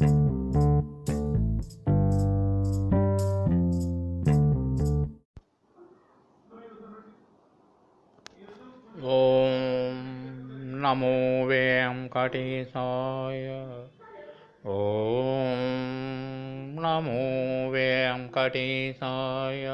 ॐ नमो वेङ्कटेशाय ॐ नमो वेङ्कटेशाय